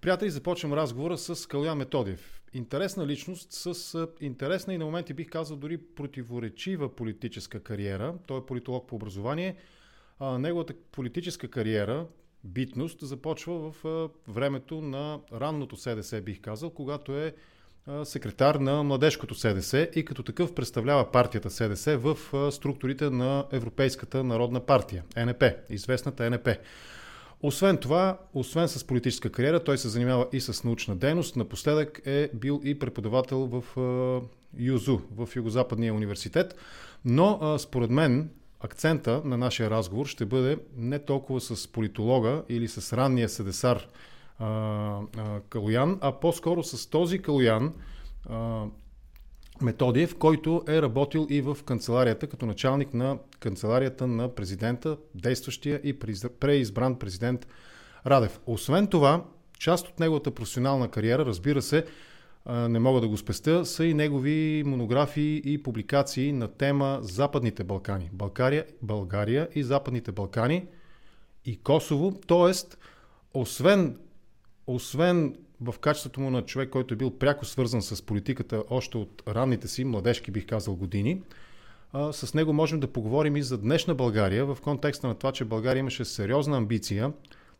Приятели, започвам разговора с Калян Методиев. Интересна личност с интересна и на моменти бих казал дори противоречива политическа кариера. Той е политолог по образование. Неговата политическа кариера, битност, започва в времето на ранното СДС, бих казал, когато е секретар на младежкото СДС и като такъв представлява партията СДС в структурите на Европейската народна партия, НП, известната НП. Освен това, освен с политическа кариера, той се занимава и с научна дейност. Напоследък е бил и преподавател в ЮЗУ, в Югозападния университет. Но според мен акцента на нашия разговор ще бъде не толкова с политолога или с ранния седесар Калоян, а по-скоро с този Калоян, Методиев, който е работил и в канцеларията като началник на канцеларията на президента, действащия и преизбран президент Радев. Освен това, част от неговата професионална кариера, разбира се, не мога да го спестя, са и негови монографии и публикации на тема Западните Балкани. България, България и Западните Балкани и Косово. Тоест, освен, освен в качеството му на човек, който е бил пряко свързан с политиката още от ранните си, младежки бих казал, години, с него можем да поговорим и за днешна България, в контекста на това, че България имаше сериозна амбиция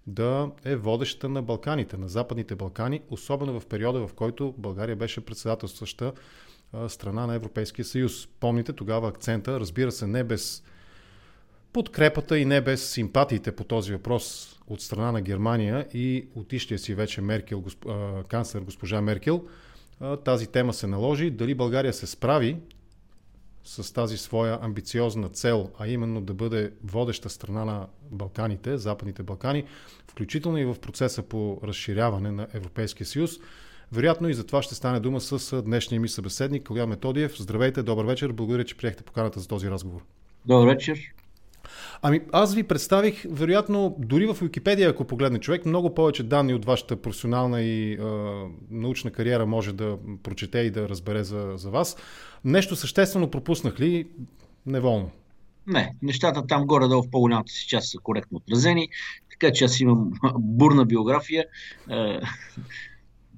да е водеща на Балканите, на Западните Балкани, особено в периода, в който България беше председателстваща страна на Европейския съюз. Помните тогава акцента, разбира се, не без подкрепата и не без симпатиите по този въпрос от страна на Германия и отищия си вече Меркел, госп... канцлер госпожа Меркел, тази тема се наложи. Дали България се справи с тази своя амбициозна цел, а именно да бъде водеща страна на Балканите, Западните Балкани, включително и в процеса по разширяване на Европейския съюз. Вероятно и за това ще стане дума с днешния ми събеседник Калян Методиев. Здравейте, добър вечер. Благодаря, че приехте поканата за този разговор. Добър вечер. Ами аз ви представих, вероятно, дори в Википедия, ако погледне човек, много повече данни от вашата професионална и е, научна кариера може да прочете и да разбере за, за вас. Нещо съществено пропуснах ли неволно? Не, нещата там горе-долу в по-голямата си част са коректно отразени, така че аз имам бурна биография.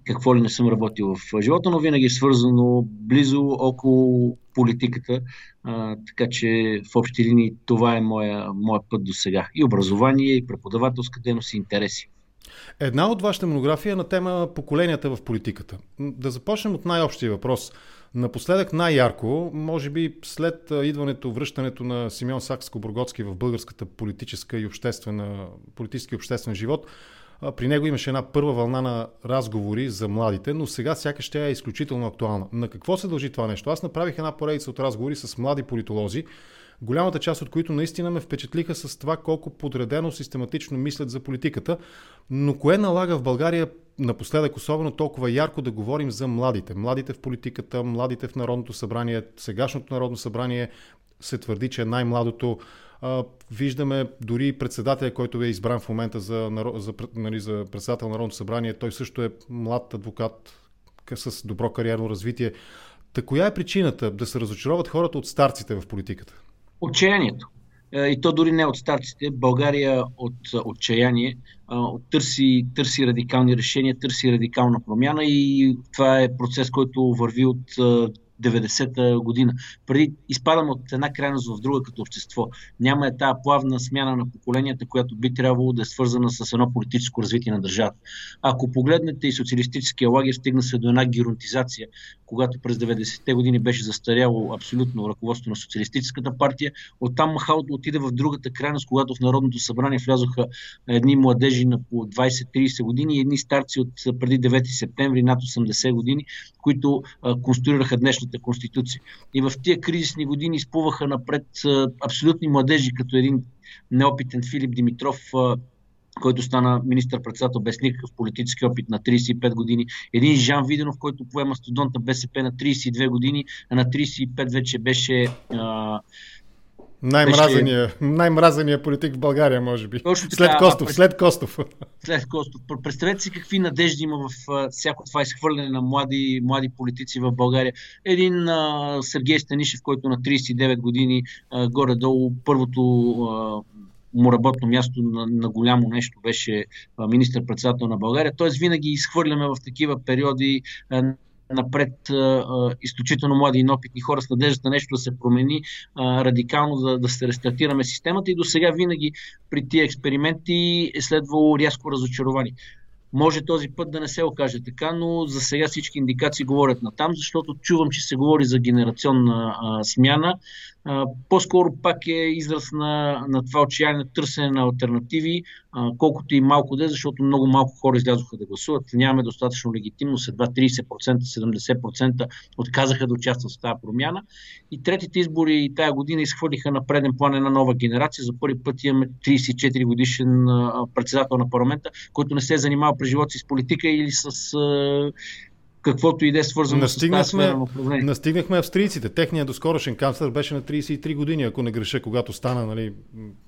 какво ли не съм работил в живота, но винаги е свързано близо около политиката, а, така че в общи линии това е моя, моя път до сега. И образование, и преподавателска дейност, и интереси. Една от вашите монография е на тема поколенията в политиката. Да започнем от най-общия въпрос. Напоследък най-ярко, може би след идването, връщането на Симеон Сакско-Бургоцки в българската политическа и обществена, политически и обществен живот, при него имаше една първа вълна на разговори за младите, но сега сякаш тя е изключително актуална. На какво се дължи това нещо? Аз направих една поредица от разговори с млади политолози, голямата част от които наистина ме впечатлиха с това колко подредено систематично мислят за политиката, но кое налага в България напоследък особено толкова ярко да говорим за младите. Младите в политиката, младите в Народното събрание, сегашното Народно събрание се твърди, че е най-младото виждаме дори председателя, който е избран в момента за, за, нали, за председател на Народното събрание. Той също е млад адвокат с добро кариерно развитие. Та коя е причината да се разочароват хората от старците в политиката? Отчаянието. Е, и то дори не от старците. България от отчаяние търси, търси радикални решения, търси радикална промяна и това е процес, който върви от 90-та година. Преди изпадаме от една крайност в друга като общество. Няма е тази плавна смяна на поколенията, която би трябвало да е свързана с едно политическо развитие на държавата. Ако погледнете и социалистическия лагер, стигна се до една геронтизация, когато през 90-те години беше застаряло абсолютно ръководство на социалистическата партия. Оттам Махал отиде в другата крайност, когато в Народното събрание влязоха едни младежи на по 20-30 години и едни старци от преди 9 септември над 80 години, които конструираха днешната българската конституция. И в тия кризисни години изплуваха напред абсолютни младежи, като един неопитен Филип Димитров, който стана министър-председател без никакъв политически опит на 35 години. Един Жан Виденов, който поема студента БСП на 32 години, а на 35 вече беше а, най-мразения, най-мразения политик в България, може би. Точно така, след Костов, пред... след Костов. След Костов. Представете си какви надежди има в всяко това изхвърляне на млади, млади политици в България. Един а, Сергей Станишев, който на 39 години а, горе-долу първото а, му работно място на, на голямо нещо беше министър-председател на България. Тоест винаги изхвърляме в такива периоди напред изключително млади и опитни хора с надеждата нещо да се промени радикално, да, да се рестартираме системата и до сега винаги при тия експерименти е следвало рязко разочаровани. Може този път да не се окаже така, но за сега всички индикации говорят на там, защото чувам, че се говори за генерационна а, смяна по-скоро пак е израз на, на това отчаяние търсене на альтернативи, а, колкото и малко да е, защото много малко хора излязоха да гласуват. Нямаме достатъчно легитимност, едва 30%, 70% отказаха да участват в тази промяна. И третите избори тая година изхвърлиха на преден план една нова генерация. За първи път имаме 34 годишен председател на парламента, който не се е занимавал през живота си с политика или с каквото и да е свързано с тази сфера на управление. Настигнахме австрийците. Техният доскорошен канцлер беше на 33 години, ако не греша, когато стана нали,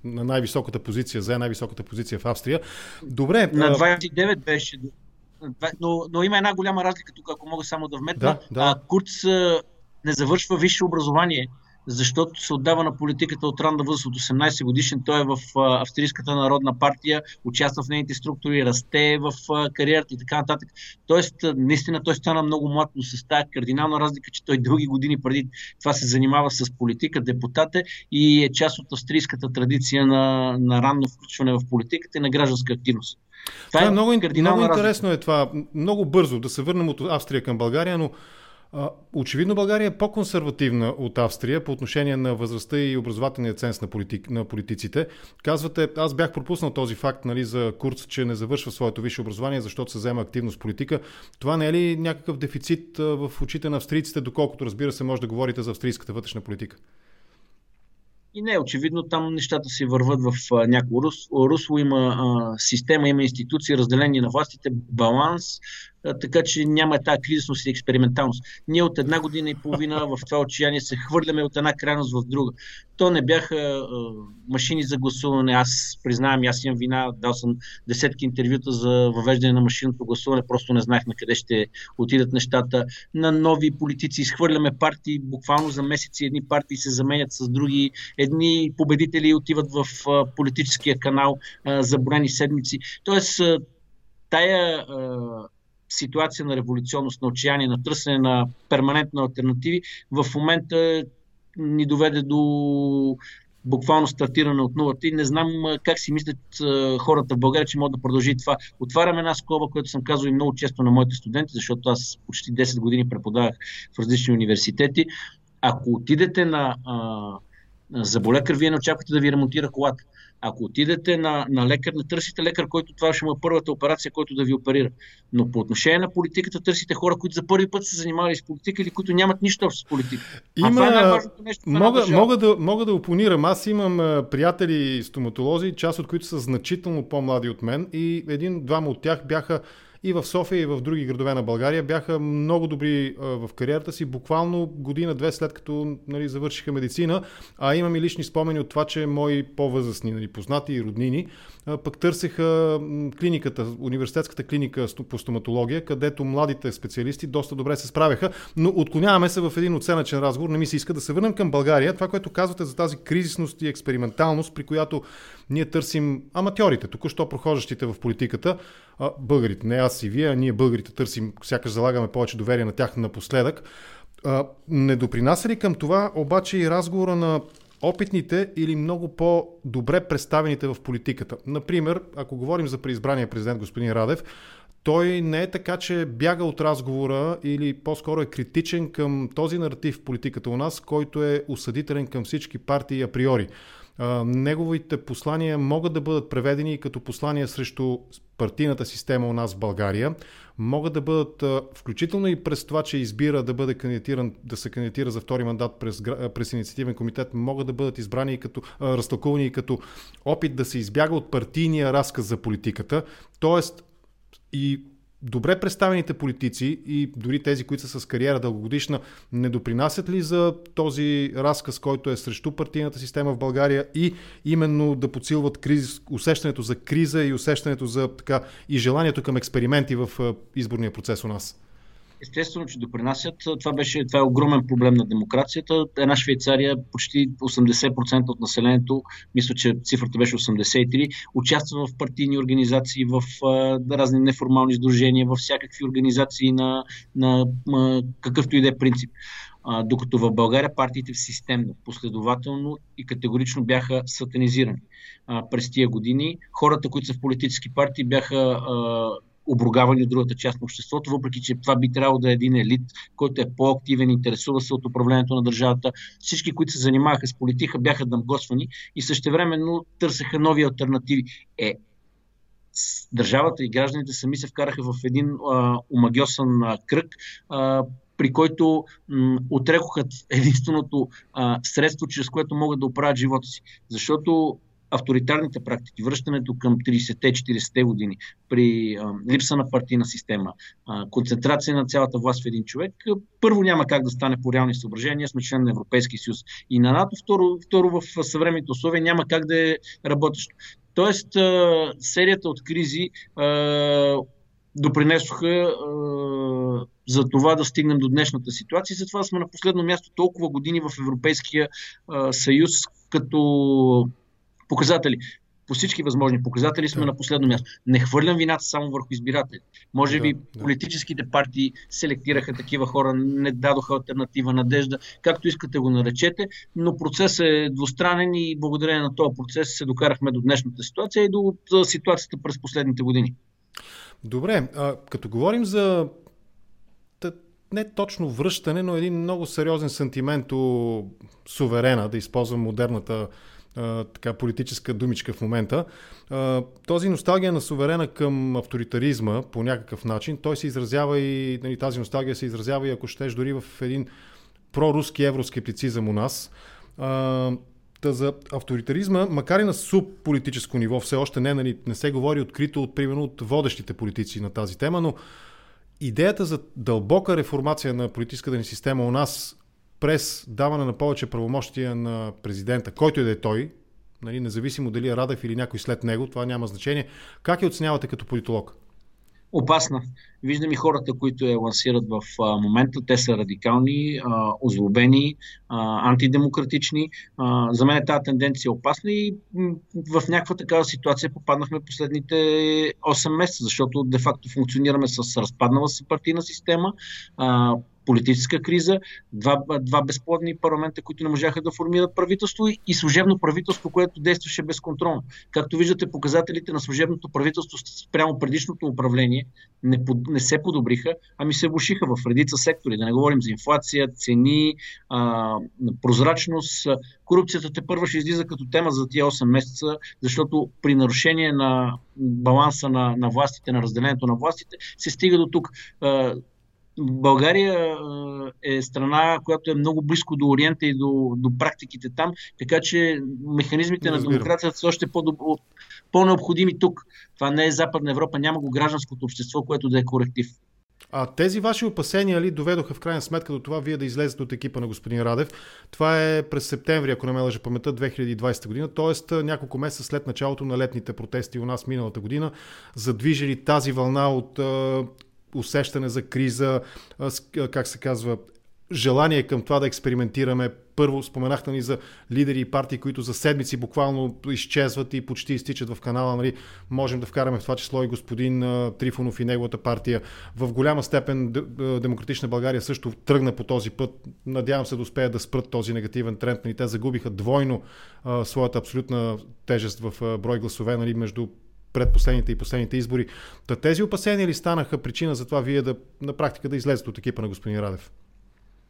на най-високата позиция, за най-високата позиция в Австрия. Добре. На 29 беше. Но, но има една голяма разлика тук, ако мога само да вметна. Да, да. Курц не завършва висше образование защото се отдава на политиката от ранна възраст от 18 годишен. Той е в Австрийската народна партия, участва в нейните структури, расте в кариерата и така нататък. Тоест, наистина той стана много млад, но с тази кардинална разлика, че той дълги години преди това се занимава с политика, депутат е и е част от австрийската традиция на, на ранно включване в политиката и на гражданска активност. Това, това е, е много, много интересно е това. Много бързо да се върнем от Австрия към България, но Очевидно България е по-консервативна от Австрия по отношение на възрастта и образователния ценз на, политик, на политиците. Казвате, аз бях пропуснал този факт нали, за Курц, че не завършва своето висше образование, защото се взема активно с политика. Това не е ли някакъв дефицит в очите на австрийците, доколкото разбира се може да говорите за австрийската вътрешна политика? И не, очевидно там нещата си върват в някакво русло. Има система, има институции, разделени на властите, баланс, така че няма тази кризисност и експерименталност. Ние от една година и половина в това отчаяние се хвърляме от една крайност в друга. То не бяха а, машини за гласуване. Аз признавам, аз имам вина, дал съм десетки интервюта за въвеждане на машинното гласуване, просто не знаехме къде ще отидат нещата. На нови политици изхвърляме партии, буквално за месеци едни партии се заменят с други. Едни победители отиват в а, политическия канал а, за броени седмици. Тоест, тая а, ситуация на революционност, на отчаяние, на търсене на перманентни альтернативи, в момента ни доведе до буквално стартиране от нулата и не знам как си мислят хората в България, че могат да продължи това. Отварям една скоба, което съм казал и много често на моите студенти, защото аз почти 10 години преподавах в различни университети. Ако отидете на а, заболекар, вие не очаквате да ви ремонтира колата. Ако отидете на, на лекар, не търсите лекар, който това ще му е първата операция, който да ви оперира. Но по отношение на политиката търсите хора, които за първи път са занимавали с политика или които нямат нищо общо с политика. Има... А това е най-важното нещо. Мога, мога, да, мога да опонирам. Аз имам приятели стоматолози, част от които са значително по-млади от мен и един-двама от тях бяха и в София, и в други градове на България бяха много добри в кариерата си, буквално година-две след като нали, завършиха медицина. А имам и лични спомени от това, че мои по-възрастни нали, познати и роднини пък търсеха клиниката, университетската клиника по стоматология, където младите специалисти доста добре се справяха. Но отклоняваме се в един оценъчен разговор. Не ми се иска да се върнем към България. Това, което казвате за тази кризисност и експерименталност, при която ние търсим аматьорите, току-що прохождащите в политиката, българите, не аз и вие, а ние българите търсим, сякаш залагаме повече доверие на тях напоследък. А, не допринася ли към това обаче и разговора на опитните или много по-добре представените в политиката? Например, ако говорим за преизбрания президент господин Радев, той не е така, че бяга от разговора или по-скоро е критичен към този наратив в политиката у нас, който е осъдителен към всички партии априори неговите послания могат да бъдат преведени като послания срещу партийната система у нас в България. Могат да бъдат, включително и през това, че избира да бъде кандидатиран, да се кандидатира за втори мандат през, през инициативен комитет, могат да бъдат избрани и като, разтълкувани и като опит да се избяга от партийния разказ за политиката. Тоест, и добре представените политици и дори тези, които са с кариера дългогодишна, не допринасят ли за този разказ, който е срещу партийната система в България и именно да подсилват криз, усещането за криза и усещането за така и желанието към експерименти в изборния процес у нас? Естествено, че допринасят. Това, беше, това е огромен проблем на демокрацията. Една Швейцария, почти 80% от населението, мисля, че цифрата беше 83, участва в партийни организации, в а, разни неформални сдружения, в всякакви организации на, на, на какъвто и да е принцип. А, докато в България партиите системно, последователно и категорично бяха сатанизирани а, през тия години. Хората, които са в политически партии, бяха а, обругавани от другата част на обществото, въпреки че това би трябвало да е един елит, който е по-активен, интересува се от управлението на държавата. Всички, които се занимаваха с политика, бяха дамгосвани и същевременно търсеха нови альтернативи. Е, държавата и гражданите сами се вкараха в един а, омагиосан а, кръг, а, при който м, отрекоха единственото а, средство, чрез което могат да оправят живота си. Защото авторитарните практики, връщането към 30-те, 40-те години, при а, липса на партийна система, а, концентрация на цялата власт в един човек, първо няма как да стане по реални съображения. Сме член на Европейския съюз и на НАТО, второ, второ в съвременните условия няма как да е работещо. Тоест, а, серията от кризи а, допринесоха а, за това да стигнем до днешната ситуация. Затова сме на последно място толкова години в Европейския а, съюз като показатели. По всички възможни показатели сме да. на последно място. Не хвърлям вината само върху избирателите. Може да, би да. политическите партии селектираха такива хора, не дадоха альтернатива, надежда, както искате го наречете, но процесът е двустранен и благодарение на този процес се докарахме до днешната ситуация и до ситуацията през последните години. Добре, а, като говорим за не точно връщане, но един много сериозен сантимент у суверена, да използвам модерната така политическа думичка в момента. Този носталгия на суверена към авторитаризма по някакъв начин, той се изразява и нали, тази носталгия се изразява и ако щеш дори в един проруски евроскептицизъм у нас. Та за авторитаризма, макар и на субполитическо ниво, все още не, нали, не се говори открито от, примерно, от водещите политици на тази тема, но идеята за дълбока реформация на политическата ни система у нас през даване на повече правомощия на президента, който и да е той, нали, независимо дали е Радев или някой след него, това няма значение. Как я оценявате като политолог? Опасна. Виждам и хората, които я лансират в а, момента. Те са радикални, а, озлобени, а, антидемократични. За мен тази тенденция е опасна и в някаква такава ситуация попаднахме последните 8 месеца, защото де-факто функционираме с разпаднала се партийна система. А, политическа криза, два, два безплодни парламента, които не можаха да формират правителство и служебно правителство, което действаше безконтролно. Както виждате, показателите на служебното правителство спрямо предишното управление не, не се подобриха, ами се влушиха в редица сектори. Да не говорим за инфлация, цени, а, прозрачност. Корупцията те първа ще излиза като тема за тия 8 месеца, защото при нарушение на баланса на, на властите, на разделението на властите, се стига до тук. България е страна, която е много близко до Ориента и до, до практиките там, така че механизмите на демокрацията са още по- по-необходими тук. Това не е Западна Европа, няма го гражданското общество, което да е коректив. А тези ваши опасения ли доведоха в крайна сметка до това вие да излезете от екипа на господин Радев? Това е през септември, ако не ме лъжа паметта, 2020 година, т.е. няколко месеца след началото на летните протести у нас миналата година, задвижили тази вълна от усещане за криза, как се казва, желание към това да експериментираме. Първо споменахте ни за лидери и партии, които за седмици буквално изчезват и почти изтичат в канала. Нали? Можем да вкараме в това число и господин Трифонов и неговата партия. В голяма степен Демократична България също тръгна по този път. Надявам се да успеят да спрат този негативен тренд. Нали? Те загубиха двойно а, своята абсолютна тежест в а, брой гласове нали? между предпоследните и последните избори. Та тези опасения ли станаха причина за това вие да на практика да излезете от екипа на господин Радев?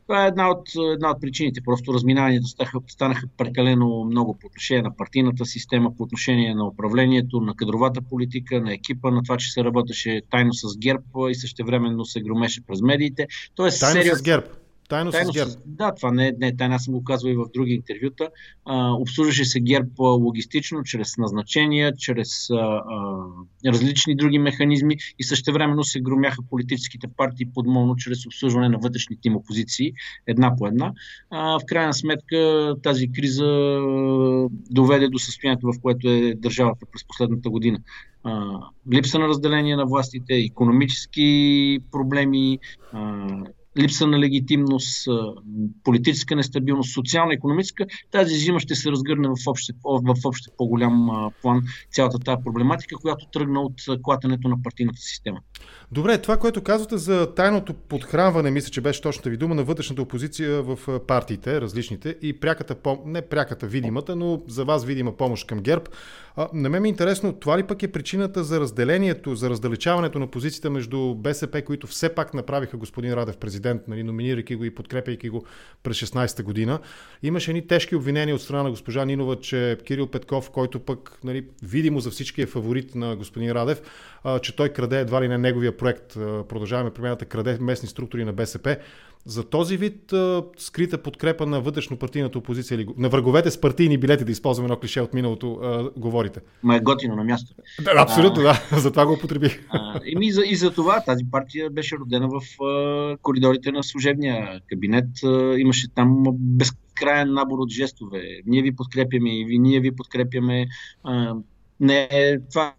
Това е една от, една от причините. Просто разминаванията станаха, станаха прекалено много по отношение на партийната система, по отношение на управлението, на кадровата политика, на екипа, на това, че се работеше тайно с ГЕРБ и същевременно се громеше през медиите. Тоест, тайно серия... с ГЕРБ. Тайно, тайно с ГЕРБ. Да, това не, не е тайна, аз съм го казвал и в други интервюта. А, обслужваше се ГЕРБ логистично, чрез назначения, чрез а, а, различни други механизми и същевременно се громяха политическите партии подмолно чрез обслужване на вътрешните им опозиции, една по една. А, в крайна сметка тази криза доведе до състоянието, в което е държавата през последната година. А, липса на разделение на властите, економически проблеми, а, липса на легитимност, политическа нестабилност, социално-економическа, тази зима ще се разгърне в общ, в общ по-голям план цялата тази проблематика, която тръгна от клатането на партийната система. Добре, това, което казвате за тайното подхранване, мисля, че беше точната ви дума на вътрешната опозиция в партиите, различните, и пряката, не пряката видимата, но за вас видима помощ към ГЕРБ. А, на мен ми е интересно, това ли пък е причината за разделението, за раздалечаването на позицията между БСП, които все пак направиха господин Радев президент, нали, номинирайки го и подкрепяйки го през 16-та година. Имаше едни тежки обвинения от страна на госпожа Нинова, че Кирил Петков, който пък нали, видимо за всички е фаворит на господин Радев, а, че той краде едва ли не неговия проект, продължаваме промяната, краде местни структури на БСП. За този вид а, скрита подкрепа на вътрешно-партийната опозиция или на враговете с партийни билети, да използваме едно клише от миналото, а, говорите? Ма е готино на място. Да, абсолютно, а, да. За това го употребих. и, за, и за това тази партия беше родена в а, коридорите на служебния кабинет. А, имаше там безкрайен набор от жестове. Ние ви подкрепяме и ви, ние ви подкрепяме. А, не, това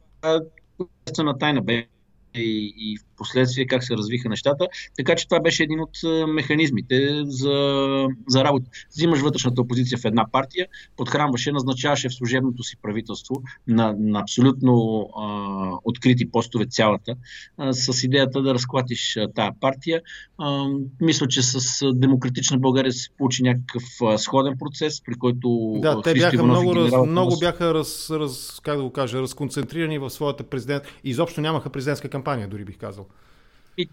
на тайна бе и, и в последствие как се развиха нещата. Така че това беше един от механизмите за, за работа. Взимаш вътрешната опозиция в една партия, подхранваше, назначаваше в служебното си правителство на, на абсолютно а, открити постове цялата, а, с идеята да разклатиш тая партия. А, мисля, че с Демократична България се получи някакъв а, сходен процес, при който. Да, те бяха много, раз, много бяха раз, раз, как да го кажа, разконцентрирани в своята президент. Изобщо нямаха президентска кампания, дори бих казал. И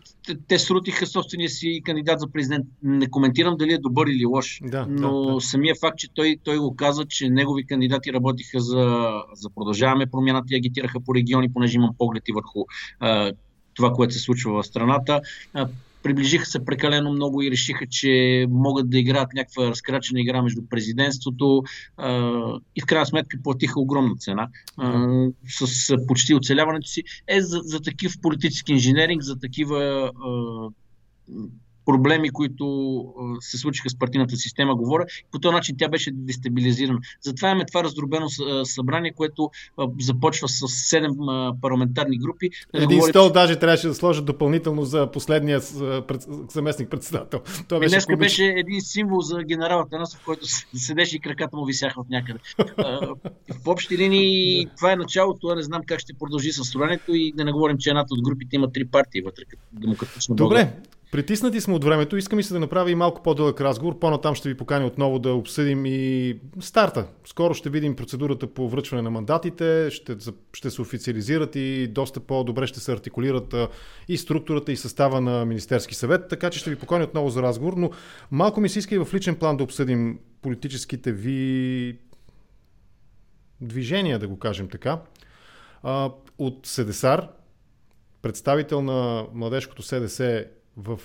те срутиха собствения си кандидат за президент. Не коментирам дали е добър или лош, да, но да, да. самия факт, че той, той го каза, че негови кандидати работиха за, за продължаваме промяната и агитираха по региони, понеже имам поглед и върху а, това, което се случва в страната. А, приближиха се прекалено много и решиха, че могат да играят някаква разкрачена игра между президентството а, и в крайна сметка платиха огромна цена а, с почти оцеляването си. Е, за, за такив политически инженеринг, за такива а, проблеми, които се случиха с партийната система, говоря. По този начин тя беше дестабилизирана. Затова имаме това раздробено събрание, което започва с 7 парламентарни групи. Да един говори... стол даже трябваше да сложат допълнително за последния заместник председател. Това беше Днеска беше един символ за генерала Танасов, който седеше и краката му висяха от някъде. в общи линии това е началото, не знам как ще продължи състоянието и да не говорим, че едната от групите има три партии вътре, демократично. Добре, Притиснати сме от времето. Искам и се да направя и малко по-дълъг разговор. По-натам ще ви поканя отново да обсъдим и старта. Скоро ще видим процедурата по връчване на мандатите, ще, ще се официализират и доста по-добре ще се артикулират и структурата и състава на Министерски съвет, така че ще ви поканя отново за разговор, но малко ми се иска и в личен план да обсъдим политическите ви движения, да го кажем така. От Седесар, представител на младежкото СДС в,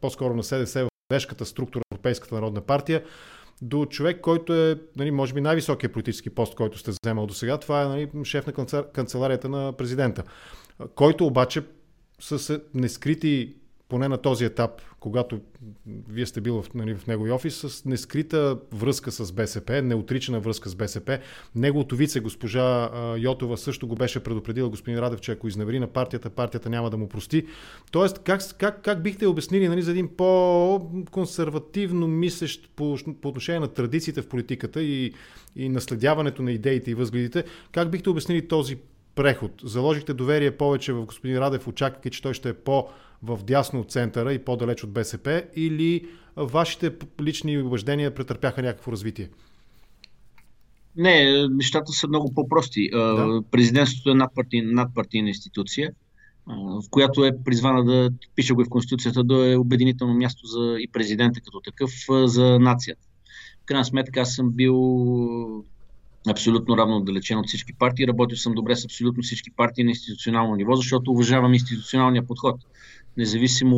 по-скоро на СДС в младежката структура на Европейската народна партия, до човек, който е, нали, може би, най-високия политически пост, който сте вземал до сега. Това е нали, шеф на канцеларията на президента, който обаче с нескрити поне на този етап, когато вие сте бил в, нали, в негови офис, с нескрита връзка с БСП, неотричана връзка с БСП. Неговото вице, госпожа Йотова, също го беше предупредила господин Радев, че ако изневери на партията, партията няма да му прости. Тоест, как, как, как бихте обяснили нали, за един по-консервативно мислещ по, по отношение на традициите в политиката и, и наследяването на идеите и възгледите, как бихте обяснили този преход? Заложихте доверие повече в господин Радев, очаквайки, че той ще е по- в дясно от центъра и по-далеч от БСП или вашите лични убеждения претърпяха някакво развитие? Не, нещата са много по-прости. Да. Президентството е надпартийна, надпартийна институция, в която е призвана да, пише го и в Конституцията, да е обединително място за и президента като такъв за нацията. В крайна сметка аз съм бил абсолютно равно отдалечен от всички партии. Работил съм добре с абсолютно всички партии на институционално ниво, защото уважавам институционалния подход независимо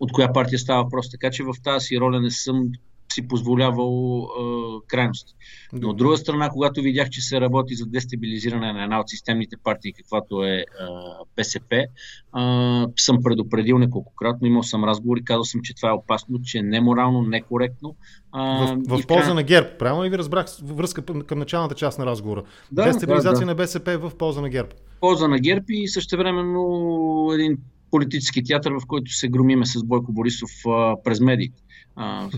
от коя партия става въпрос. Така че в тази си роля не съм си позволявал а, крайности. Но от друга страна, когато видях, че се работи за дестабилизиране на една от системните партии, каквато е а, БСП, а, съм предупредил неколкократно, имал съм разговори, казал съм, че това е опасно, че е неморално, некоректно. А, в, в полза край... на ГЕРБ, правилно ли ви разбрах връзка към началната част на разговора? Да, Дестабилизация да, да. на БСП в полза на ГЕРБ. Полза на ГЕРБ и същевременно един политически театър, в който се громиме с Бойко Борисов а, през медиите. А,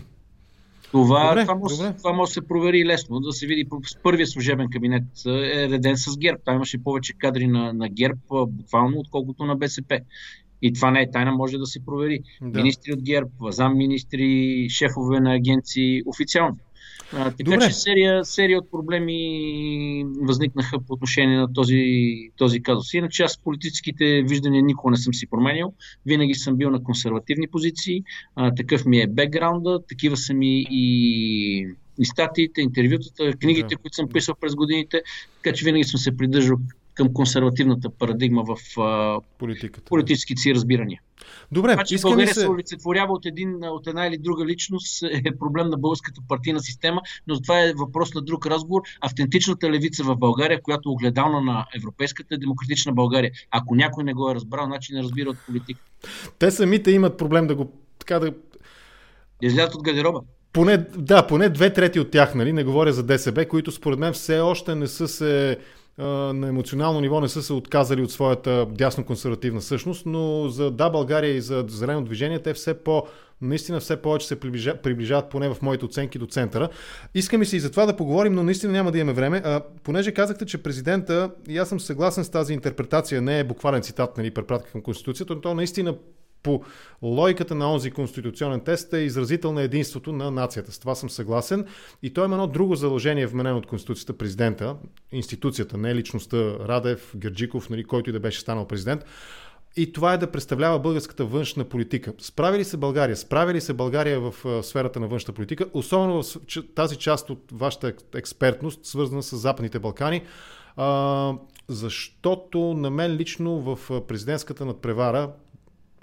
това, добре, това, може, добре. това може да се провери лесно, да се види. С първия служебен кабинет е реден с ГЕРБ. Там имаше повече кадри на, на ГЕРБ, буквално, отколкото на БСП. И това не е тайна, може да се провери. Да. Министри от ГЕРБ, замминистри, шефове на агенции, официално. А, така Добре. че серия, серия от проблеми възникнаха по отношение на този, този казус. Иначе аз политическите виждания никога не съм си променял. Винаги съм бил на консервативни позиции. А, такъв ми е бекграунда, такива са ми и и статиите, интервютата, книгите, да. които съм писал през годините, така че винаги съм се придържал към консервативната парадигма в а, Политиката, политическите си разбирания. Добре, това, че България се... се олицетворява от, един, от една или друга личност е проблем на българската партийна система, но това е въпрос на друг разговор. Автентичната левица в България, която е огледална на европейската демократична България. Ако някой не го е разбрал, значи не разбира от политика. Те самите имат проблем да го така да... Излязат от гардероба. Поне, да, поне две трети от тях, нали, не говоря за ДСБ, които според мен все още не са се на емоционално ниво не са се отказали от своята дясно-консервативна същност, но за Да България и за Зелено движение те все по наистина все повече се приближават, приближават поне в моите оценки до центъра. Искаме си и за това да поговорим, но наистина няма да имаме време. А, понеже казахте, че президента, и аз съм съгласен с тази интерпретация, не е буквален цитат, нали, препратка към Конституцията, но то наистина по логиката на онзи конституционен тест е изразител на единството на нацията. С това съм съгласен. И той има едно друго заложение, вменено от Конституцията президента, институцията, не личността Радев, Герджиков, нали, който и да беше станал президент. И това е да представлява българската външна политика. Справи ли се България? Справи ли се България в сферата на външна политика? Особено в тази част от вашата експертност, свързана с Западните Балкани. А, защото на мен лично в президентската надпревара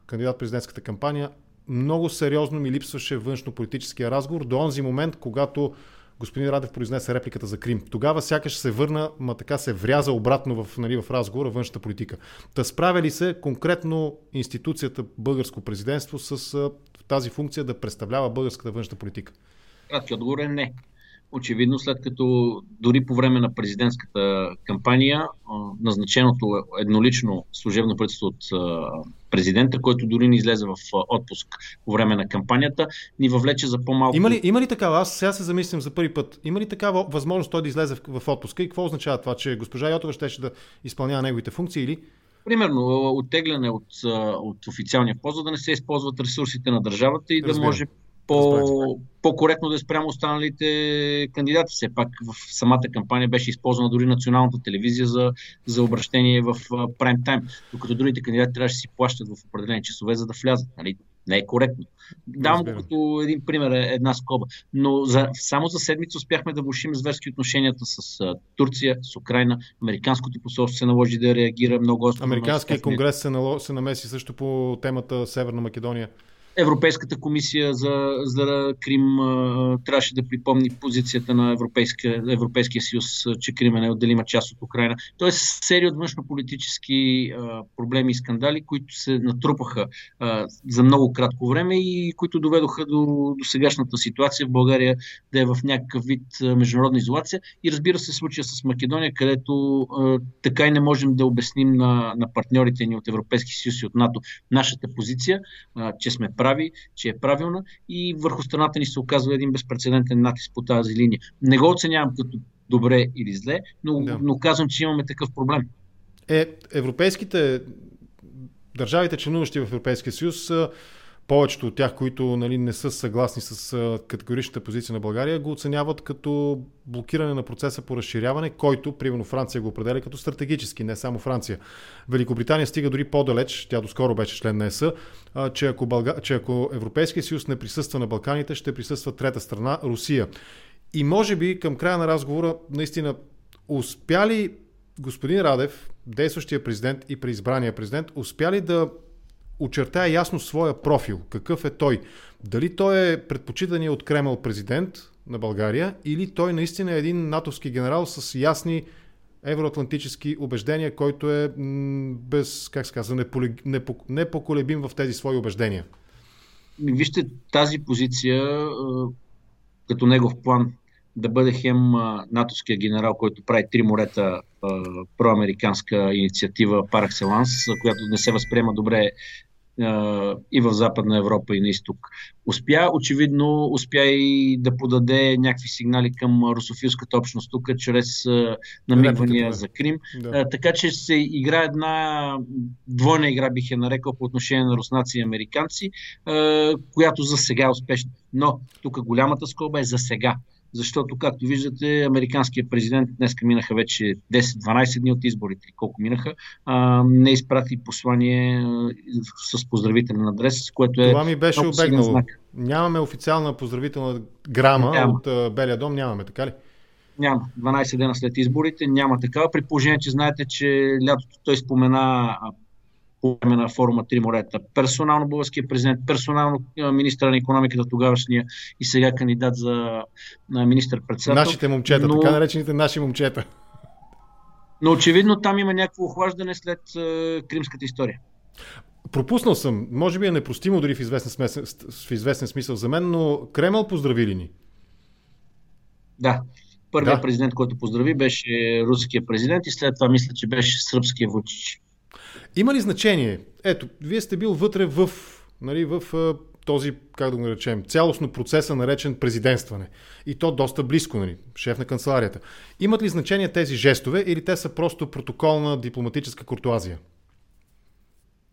кандидат президентската кампания, много сериозно ми липсваше външно-политическия разговор до онзи момент, когато господин Радев произнесе репликата за Крим. Тогава сякаш се върна, ма така се вряза обратно в, нали, в разговора външната политика. Та справя ли се конкретно институцията българско президентство с тази функция да представлява българската външна политика? Краткият отговор е не. Очевидно, след като дори по време на президентската кампания назначеното еднолично служебно правителство от президента, който дори не излезе в отпуск по време на кампанията, ни въвлече за по-малко. Има ли, има ли такава? Аз сега се замислям за първи път. Има ли такава възможност той да излезе в, в отпуска и какво означава това, че госпожа Йотова ще да изпълнява неговите функции или? Примерно, оттегляне от, от официалния пост, за да не се използват ресурсите на държавата и Разбира. да може по, по-коректно да е спрямо останалите кандидати. Все пак в самата кампания беше използвана дори националната телевизия за, за обращение в прайм тайм, докато другите кандидати трябваше да си плащат в определени часове, за да влязат. Нали? Не е коректно. Давам го като един пример, е една скоба. Но за, само за седмица успяхме да влушим зверски отношенията с Турция, с Украина. Американското посолство се наложи да реагира много остро. Американския конгрес се, нало... се намеси също по темата Северна Македония. Европейската комисия за, за Крим а, трябваше да припомни позицията на Европейския, Европейския съюз, че Крим е неотделима част от Украина. Тоест серия от външно-политически а, проблеми и скандали, които се натрупаха а, за много кратко време и които доведоха до, до сегашната ситуация в България да е в някакъв вид международна изолация. И разбира се, случая с Македония, където а, така и не можем да обясним на, на партньорите ни от Европейския съюз и от НАТО нашата позиция, а, че сме прави че е правилна и върху страната ни се оказва един безпредседентен натиск по тази линия. Не го оценявам като добре или зле, но, да. но казвам, че имаме такъв проблем. Е, европейските държавите, членуващи в Европейския съюз, повечето от тях, които нали, не са съгласни с категоричната позиция на България, го оценяват като блокиране на процеса по разширяване, който, примерно Франция го определя като стратегически, не само Франция. Великобритания стига дори по-далеч, тя доскоро беше член на ЕС, че ако, Бълга... че ако Европейския съюз не присъства на Балканите, ще присъства трета страна, Русия. И може би към края на разговора, наистина, успяли господин Радев, действащия президент и преизбрания президент, успяли да очертая ясно своя профил. Какъв е той? Дали той е предпочитания от Кремъл президент на България или той наистина е един натовски генерал с ясни евроатлантически убеждения, който е без, как се казва, непоколебим в тези свои убеждения? Вижте, тази позиция като негов план да бъде хем натовския генерал, който прави три морета проамериканска инициатива excellence, която не се възприема добре и в Западна Европа и на изток. Успя, очевидно, успя и да подаде някакви сигнали към русофилската общност тук, чрез намигвания за Крим. Да. Така че се игра една двойна игра, бих я нарекал, по отношение на руснаци и американци, която за сега е успешна. Но тук голямата скоба е за сега защото, както виждате, американският президент днес минаха вече 10-12 дни от изборите, колко минаха, а, не изпрати послание с поздравителен адрес, което е. Това ми беше обегнало. Нямаме официална поздравителна грама Няма. от а, Белия дом, нямаме, така ли? Няма. 12 дена след изборите няма такава. При положение, че знаете, че лятото той спомена по време на форума Три морета. Персонално българския президент, персонално министър на економиката тогавашния и сега кандидат за министър-председател. Нашите момчета, но... така наречените наши момчета. Но очевидно там има някакво охлаждане след е, кримската история. Пропуснал съм, може би е непростимо дори в известен, смесен, в известен смисъл за мен, но Кремъл поздрави ли ни? Да. Първият да. президент, който поздрави, беше руския президент и след това мисля, че беше сръбския Вучич. Има ли значение? Ето, вие сте бил вътре в, нали, в този, как да го наречем, цялостно процеса, наречен президентстване. И то доста близко, нали, шеф на канцеларията. Имат ли значение тези жестове или те са просто протоколна дипломатическа куртуазия?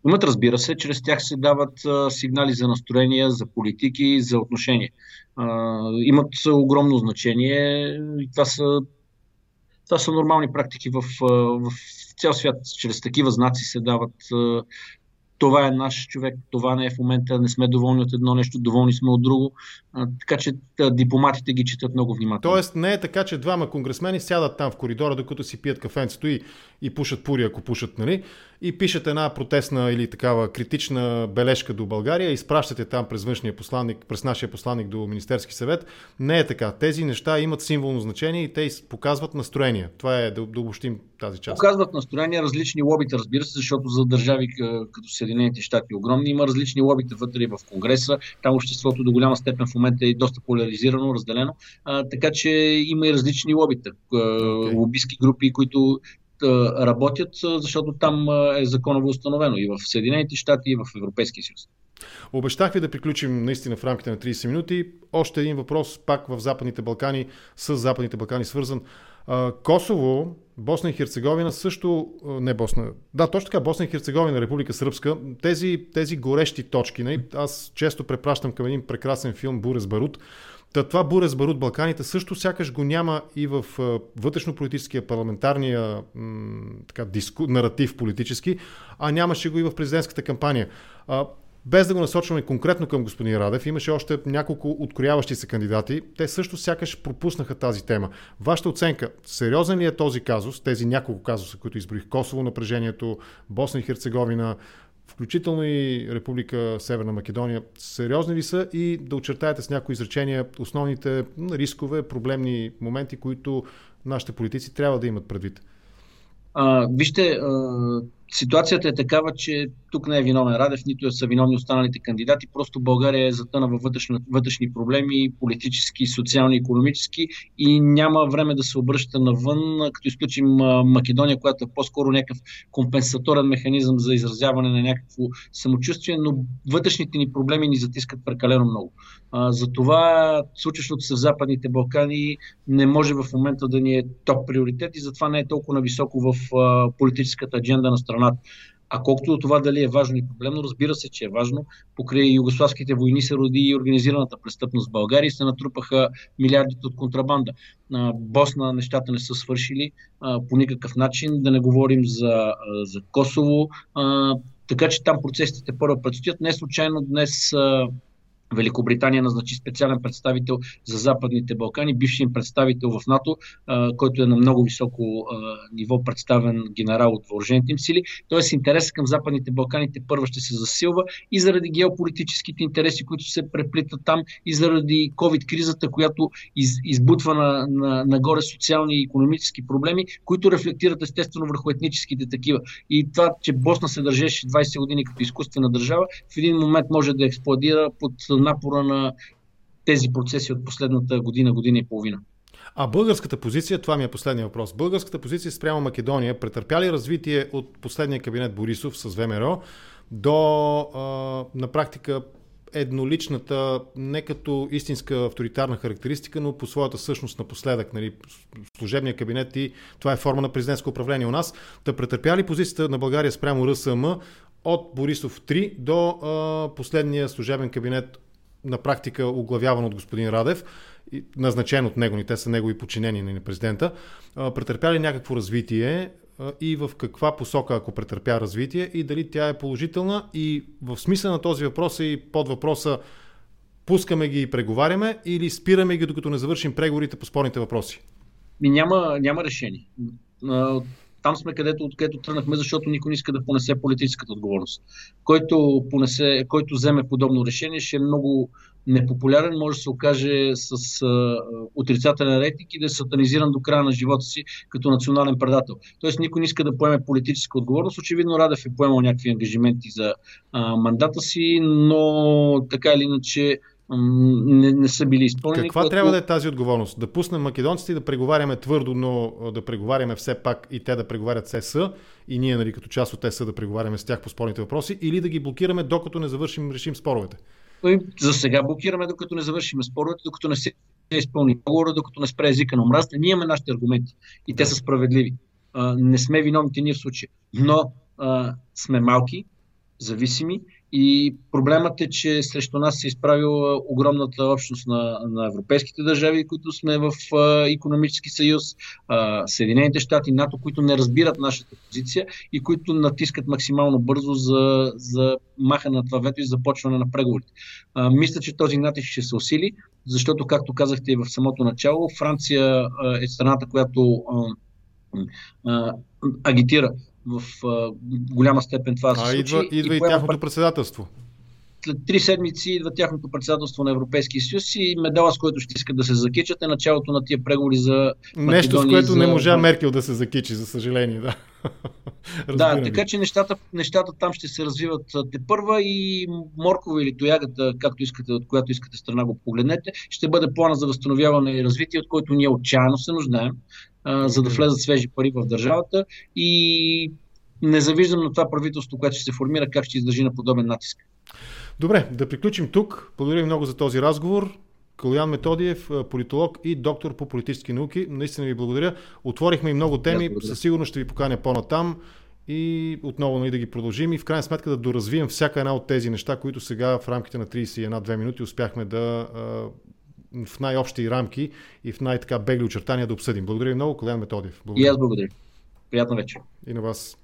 Имат, разбира се, чрез тях се дават сигнали за настроения, за политики, за отношения. Имат огромно значение и това са, това са нормални практики в, в цял свят чрез такива знаци се дават това е наш човек, това не е в момента, не сме доволни от едно нещо, доволни сме от друго. А, така че а, дипломатите ги четат много внимателно. Тоест не е така, че двама конгресмени сядат там в коридора, докато си пият кафенцето и, и пушат пури, ако пушат, нали? И пишат една протестна или такава критична бележка до България, изпращате там през външния посланник, през нашия посланник до Министерски съвет. Не е така. Тези неща имат символно значение и те показват настроение. Това е да, да обобщим тази част. Показват настроение различни лобита, разбира се, защото за държави като Съединените щати огромни има различни лобита вътре в Конгреса. Там обществото до голяма степен в момента е доста поляризирано, разделено. А, така че има и различни лобита, okay. лобистки групи, които работят, защото там е законово установено и в Съединените щати, и в Европейския съюз. Обещах ви да приключим наистина в рамките на 30 минути. Още един въпрос, пак в Западните Балкани, с Западните Балкани свързан. Косово, Босна и Херцеговина също, не Босна, да, точно така, Босна и Херцеговина, Република Сръбска, тези, тези горещи точки, не? аз често препращам към един прекрасен филм Бурес Барут, Та това бурес барут Балканите също сякаш го няма и в вътрешно-политическия парламентарния така, диску, наратив политически, а нямаше го и в президентската кампания. Без да го насочваме конкретно към господин Радев, имаше още няколко открояващи се кандидати. Те също сякаш пропуснаха тази тема. Вашата оценка, сериозен ли е този казус, тези няколко казуса, които изброих, Косово, напрежението, Босна и Херцеговина, включително и Република Северна Македония, сериозни ли са и да очертаете с някои изречения основните рискове, проблемни моменти, които нашите политици трябва да имат предвид? А, вижте, а, ситуацията е такава, че тук не е виновен Радев, нито са виновни останалите кандидати. Просто България е затъна във вътрешни, проблеми, политически, социални, економически и няма време да се обръща навън, като изключим Македония, която е по-скоро някакъв компенсаторен механизъм за изразяване на някакво самочувствие, но вътрешните ни проблеми ни затискат прекалено много. Затова случващото се в Западните Балкани не може в момента да ни е топ приоритет и затова не е толкова нависоко в политическата адженда на страната. А колкото до това дали е важно и проблемно, разбира се, че е важно. Покрай югославските войни се роди и организираната престъпност в България и се натрупаха милиардите от контрабанда. На Босна нещата не са свършили по никакъв начин, да не говорим за, за Косово. Така че там процесите първо предстоят. Не случайно днес Великобритания назначи специален представител за Западните Балкани, бивши им представител в НАТО, който е на много високо ниво представен генерал от въоръжените им сили. Тоест интересът към Западните Балкани първа ще се засилва и заради геополитическите интереси, които се преплитат там, и заради COVID-кризата, която из, избутва на, на, нагоре социални и економически проблеми, които рефлектират естествено върху етническите такива. И това, че Босна се държеше 20 години като изкуствена държава, в един момент може да експлодира под напора на тези процеси от последната година, година и половина. А българската позиция, това ми е последния въпрос. Българската позиция спрямо Македония претърпя ли развитие от последния кабинет Борисов с ВМРО до а, на практика едноличната, не като истинска авторитарна характеристика, но по своята същност напоследък, нали, служебния кабинет и това е форма на президентско управление у нас. Да претърпя ли позицията на България спрямо РСМ от Борисов 3 до а, последния служебен кабинет на практика оглавяван от господин Радев, назначен от него, ни те са негови подчинени на президента, претърпя ли някакво развитие и в каква посока, ако претърпя развитие и дали тя е положителна и в смисъл на този въпрос е и под въпроса пускаме ги и преговаряме или спираме ги докато не завършим преговорите по спорните въпроси? Ми няма, няма решение. Там сме където, откъдето тръгнахме, защото никой не иска да понесе политическата отговорност. Който, понесе, който вземе подобно решение, ще е много непопулярен, може да се окаже с а, отрицателен рейтинг и да е сатанизиран до края на живота си като национален предател. Тоест никой не иска да поеме политическа отговорност. Очевидно Радев е поемал някакви ангажименти за а, мандата си, но така или иначе не, не са били изпълнени. Каква като... трябва да е тази отговорност? Да пуснем македонците и да преговаряме твърдо, но да преговаряме все пак и те да преговарят с ЕС и ние нали, като част от ЕС да преговаряме с тях по спорните въпроси или да ги блокираме докато не завършим, решим споровете? За сега блокираме докато не завършим споровете, докато не се изпълни договора, докато не спре езика на омразата. Ние имаме нашите аргументи и те са справедливи. А, не сме виновните ние в случая. Но а, сме малки, зависими и проблемът е, че срещу нас се изправила огромната общност на, на европейските държави, които сме в а, економически съюз, а, Съединените щати, НАТО, които не разбират нашата позиция и които натискат максимално бързо за, за махане на това вето и започване на преговорите. А, мисля, че този натиск ще се усили, защото, както казахте и в самото начало, Франция а, е страната, която а, а, агитира в а, голяма степен това а, се случи. Идва, идва и, и тяхното председателство. След три седмици идва тяхното председателство на Европейския съюз и медала, с който ще искат да се закичат е началото на тия преговори за Нещо, с което за... не можа Меркел да се закичи, за съжаление, да. да, така че нещата, нещата там ще се развиват те първа и Моркова или Тоягата, както искате, от която искате страна го погледнете, ще бъде плана за възстановяване и развитие, от който ние отчаяно се нуждаем, а, за да влезат свежи пари в държавата и не завиждам на това правителство, което ще се формира, как ще издържи на подобен натиск. Добре, да приключим тук. Благодаря ви много за този разговор. Калуян Методиев, политолог и доктор по политически науки. Наистина ви благодаря. Отворихме и много теми. Със сигурност ще ви поканя по-натам и отново нали, да ги продължим и в крайна сметка да доразвием всяка една от тези неща, които сега в рамките на 31-2 минути успяхме да в най-общи рамки и в най-така бегли очертания да обсъдим. Благодаря ви много, Колян Методиев. Благодаря. И аз благодаря. Приятна вечер. И на вас.